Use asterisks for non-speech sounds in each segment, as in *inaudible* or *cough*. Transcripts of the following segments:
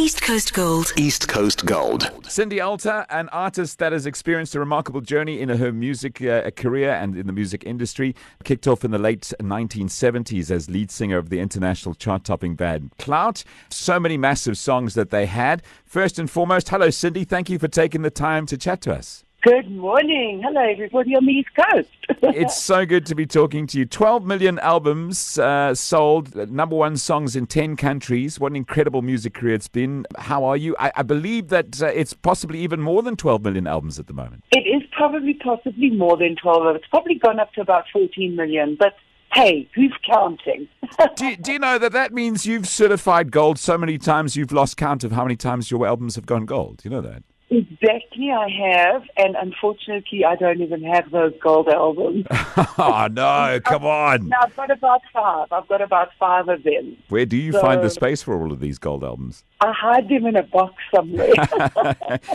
East Coast Gold. East Coast Gold. Cindy Alter, an artist that has experienced a remarkable journey in her music uh, career and in the music industry, kicked off in the late 1970s as lead singer of the international chart topping band Clout. So many massive songs that they had. First and foremost, hello, Cindy. Thank you for taking the time to chat to us. Good morning. Hello, everybody on the East Coast. *laughs* it's so good to be talking to you. 12 million albums uh, sold, number one songs in 10 countries. What an incredible music career it's been. How are you? I, I believe that uh, it's possibly even more than 12 million albums at the moment. It is probably possibly more than 12. It's probably gone up to about 14 million, but hey, who's counting? *laughs* do, do you know that that means you've certified gold so many times you've lost count of how many times your albums have gone gold? You know that? Exactly, I have, and unfortunately, I don't even have those gold albums. *laughs* oh no! Come on. No, I've got about five. I've got about five of them. Where do you so, find the space for all of these gold albums? I hide them in a box somewhere.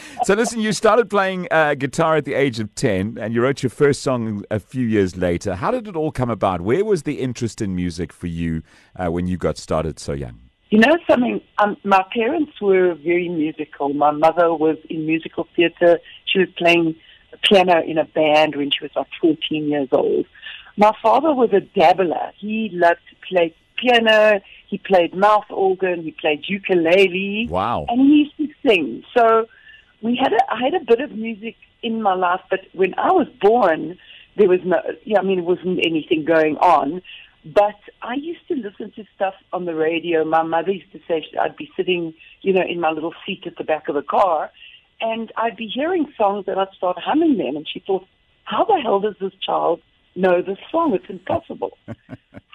*laughs* so, listen, you started playing uh, guitar at the age of ten, and you wrote your first song a few years later. How did it all come about? Where was the interest in music for you uh, when you got started so young? You know something? Um, my parents were very musical. My mother was in musical theatre. She was playing piano in a band when she was like 14 years old. My father was a dabbler. He loved to play piano. He played mouth organ. He played ukulele. Wow! And he used to sing. So we had a, I had a bit of music in my life, but when I was born, there was no. Yeah, I mean, it wasn't anything going on. But I used to listen to stuff on the radio. My mother used to say I'd be sitting, you know, in my little seat at the back of the car, and I'd be hearing songs and I'd start humming them. And she thought, how the hell does this child know this song? It's impossible. *laughs*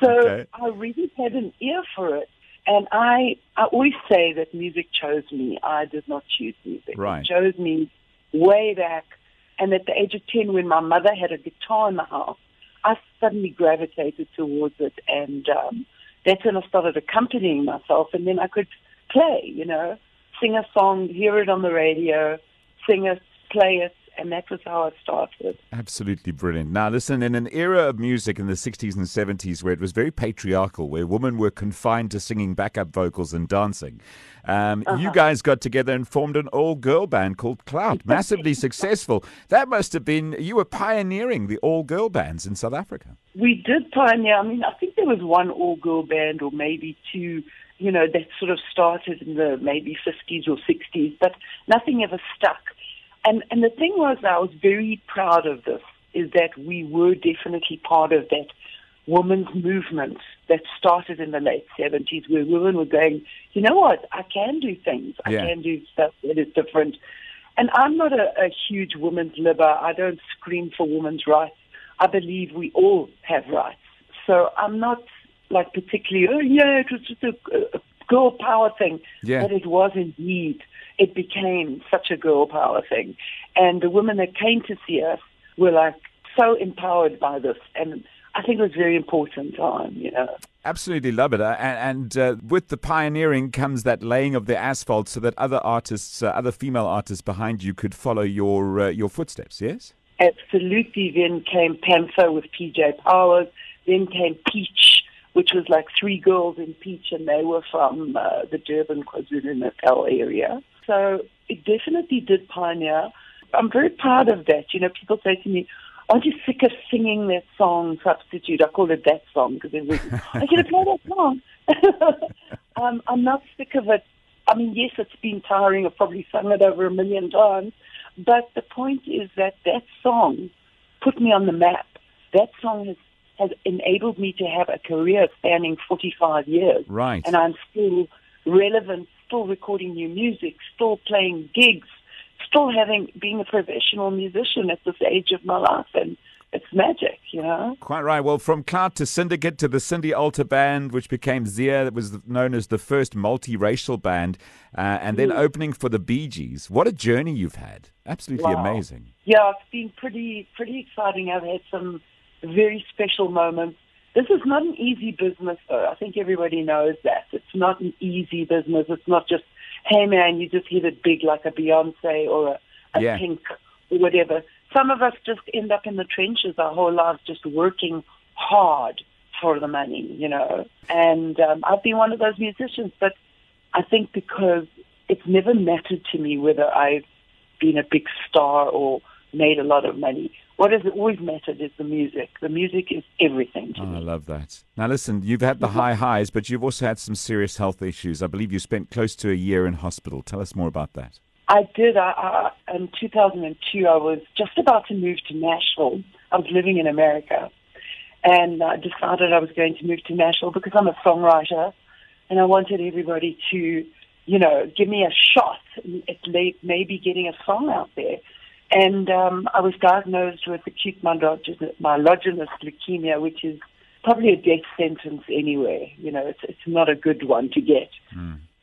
so okay. I really had an ear for it. And I, I always say that music chose me. I did not choose music. Right. It chose me way back. And at the age of 10, when my mother had a guitar in the house, I suddenly gravitated towards it, and um, that's when I started accompanying myself, and then I could play, you know, sing a song, hear it on the radio, sing it, play it, and that was how it started. Absolutely brilliant. Now, listen, in an era of music in the 60s and 70s where it was very patriarchal, where women were confined to singing backup vocals and dancing, um, uh-huh. you guys got together and formed an all girl band called Clout, massively successful. That must have been, you were pioneering the all girl bands in South Africa. We did pioneer. I mean, I think there was one all girl band or maybe two you know, that sort of started in the maybe 50s or 60s, but nothing ever stuck. And and the thing was, I was very proud of this. Is that we were definitely part of that women's movement that started in the late 70s, where women were going, you know what, I can do things. I yeah. can do stuff that is different. And I'm not a, a huge women's liver. I don't scream for women's rights. I believe we all have rights. So I'm not like particularly, oh yeah, it was just a, a girl power thing. Yeah. But it was indeed it became such a girl power thing. And the women that came to see us were like so empowered by this. And I think it was very important time, you know. Absolutely love it. Uh, and, and uh, with the pioneering comes that laying of the asphalt so that other artists, uh, other female artists behind you could follow your, uh, your footsteps, yes? Absolutely. Then came Panther with PJ Powers. Then came Peach, which was like three girls in Peach, and they were from uh, the Durban, KwaZulu-Natal area. So it definitely did pioneer. I'm very proud of that. You know, people say to me, aren't you sick of singing that song substitute? I call it that song because everybody, *laughs* I can play that song. *laughs* um, I'm not sick of it. I mean, yes, it's been tiring. I've probably sung it over a million times. But the point is that that song put me on the map. That song has, has enabled me to have a career spanning 45 years. Right. And I'm still relevant still recording new music, still playing gigs, still having being a professional musician at this age of my life and it's magic, you know. Quite right. Well, from Clout to Syndicate to the Cindy Alter Band, which became Zia, that was known as the first multiracial band, uh, and then mm. opening for the Bee Gees. What a journey you've had! Absolutely wow. amazing. Yeah, it's been pretty pretty exciting. I've had some very special moments this is not an easy business, though. I think everybody knows that. It's not an easy business. It's not just, hey, man, you just hit it big like a Beyonce or a, a yeah. Pink or whatever. Some of us just end up in the trenches our whole lives just working hard for the money, you know. And um, I've been one of those musicians, but I think because it's never mattered to me whether I've been a big star or made a lot of money. What has always mattered is the music. The music is everything to Oh, me. I love that. Now, listen, you've had the high highs, but you've also had some serious health issues. I believe you spent close to a year in hospital. Tell us more about that. I did. I, I, in 2002, I was just about to move to Nashville. I was living in America, and I decided I was going to move to Nashville because I'm a songwriter, and I wanted everybody to, you know, give me a shot at maybe getting a song out there. And um, I was diagnosed with acute myelogenous myelogenous leukemia, which is probably a death sentence anyway. You know, it's it's not a good one to get.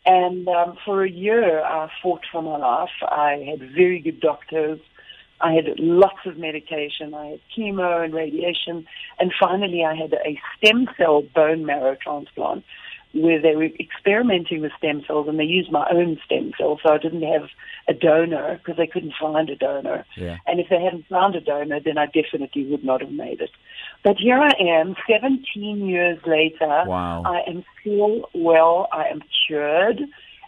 And um, for a year, I fought for my life. I had very good doctors. I had lots of medication. I had chemo and radiation. And finally, I had a stem cell bone marrow transplant where they were experimenting with stem cells and they used my own stem cells. So I didn't have a donor because they couldn't find a donor. Yeah. And if they hadn't found a donor, then I definitely would not have made it. But here I am, 17 years later. Wow. I am still well. I am cured.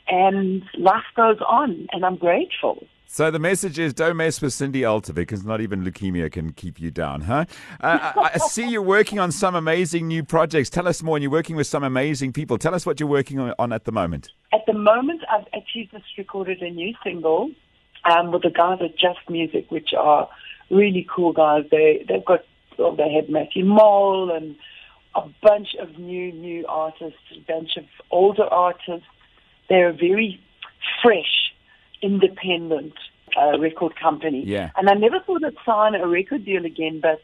And life goes on, and I'm grateful. So the message is don't mess with Cindy Alter because not even leukemia can keep you down, huh? Uh, I, I see you're working on some amazing new projects. Tell us more. And you're working with some amazing people. Tell us what you're working on, at the moment. At the moment, I've actually just recorded a new single um, with the guys at Just Music, which are really cool guys. They they've got well, they had Matthew Mole and a bunch of new new artists, a bunch of older artists. They're very fresh, independent uh, record company. Yeah. And I never thought I'd sign a record deal again, but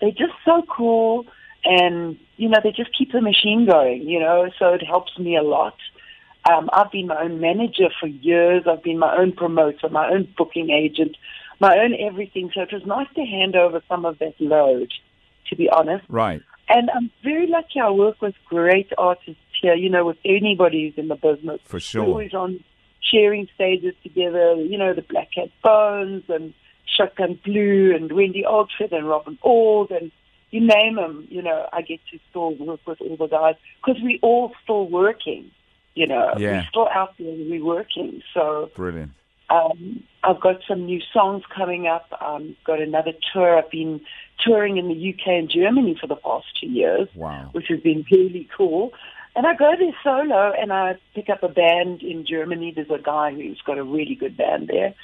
they're just so cool, and you know they just keep the machine going. You know, so it helps me a lot. Um, I've been my own manager for years. I've been my own promoter, my own booking agent, my own everything. So it was nice to hand over some of that load, to be honest. Right. And I'm very lucky I work with great artists here, you know, with anybody who's in the business. For sure. Always on sharing stages together, you know, the Black Cat Bones and Shotgun Blue and Wendy Oldford and Robin Ord and you name them, you know, I get to still work with all the guys because we all still working, you know. Yeah. We're still out there and we're working. So Brilliant. um, I've got some new songs coming up. Um, got another tour. I've been touring in the UK and Germany for the past two years, Wow. which has been really cool. And I go there solo and I pick up a band in Germany. There's a guy who's got a really good band there.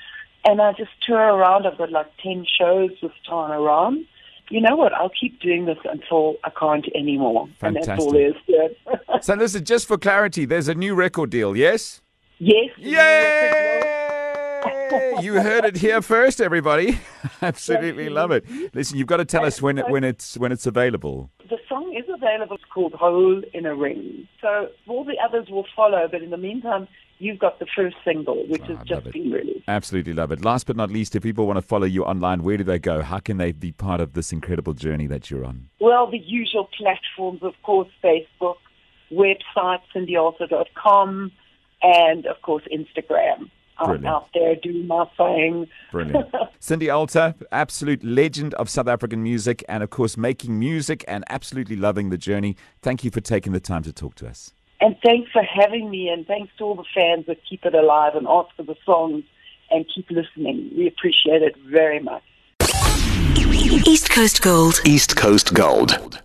And I just tour around. I've got like 10 shows this time around. You know what? I'll keep doing this until I can't anymore. And that's all there is to it. *laughs* So listen, just for clarity, there's a new record deal, yes? yes. Yay! you heard it here first, everybody. *laughs* Absolutely love it. Listen, you've got to tell us when it, when it's when it's available. Available. It's called Hole in a Ring. So all the others will follow, but in the meantime, you've got the first single, which Oh, has ah, I just it. been released. Absolutely love it. Last but not least, if people want to follow you online, where do they go? How can they be part of this incredible journey that you're on? Well, the usual platforms, of course, Facebook, website, cindyalter.com, and, of course, Instagram. I'm out there doing my thing. Brilliant. *laughs* Cindy Alter, absolute legend of South African music, and of course, making music and absolutely loving the journey. Thank you for taking the time to talk to us. And thanks for having me, and thanks to all the fans that keep it alive and ask for the songs and keep listening. We appreciate it very much. East Coast Gold. East Coast Gold.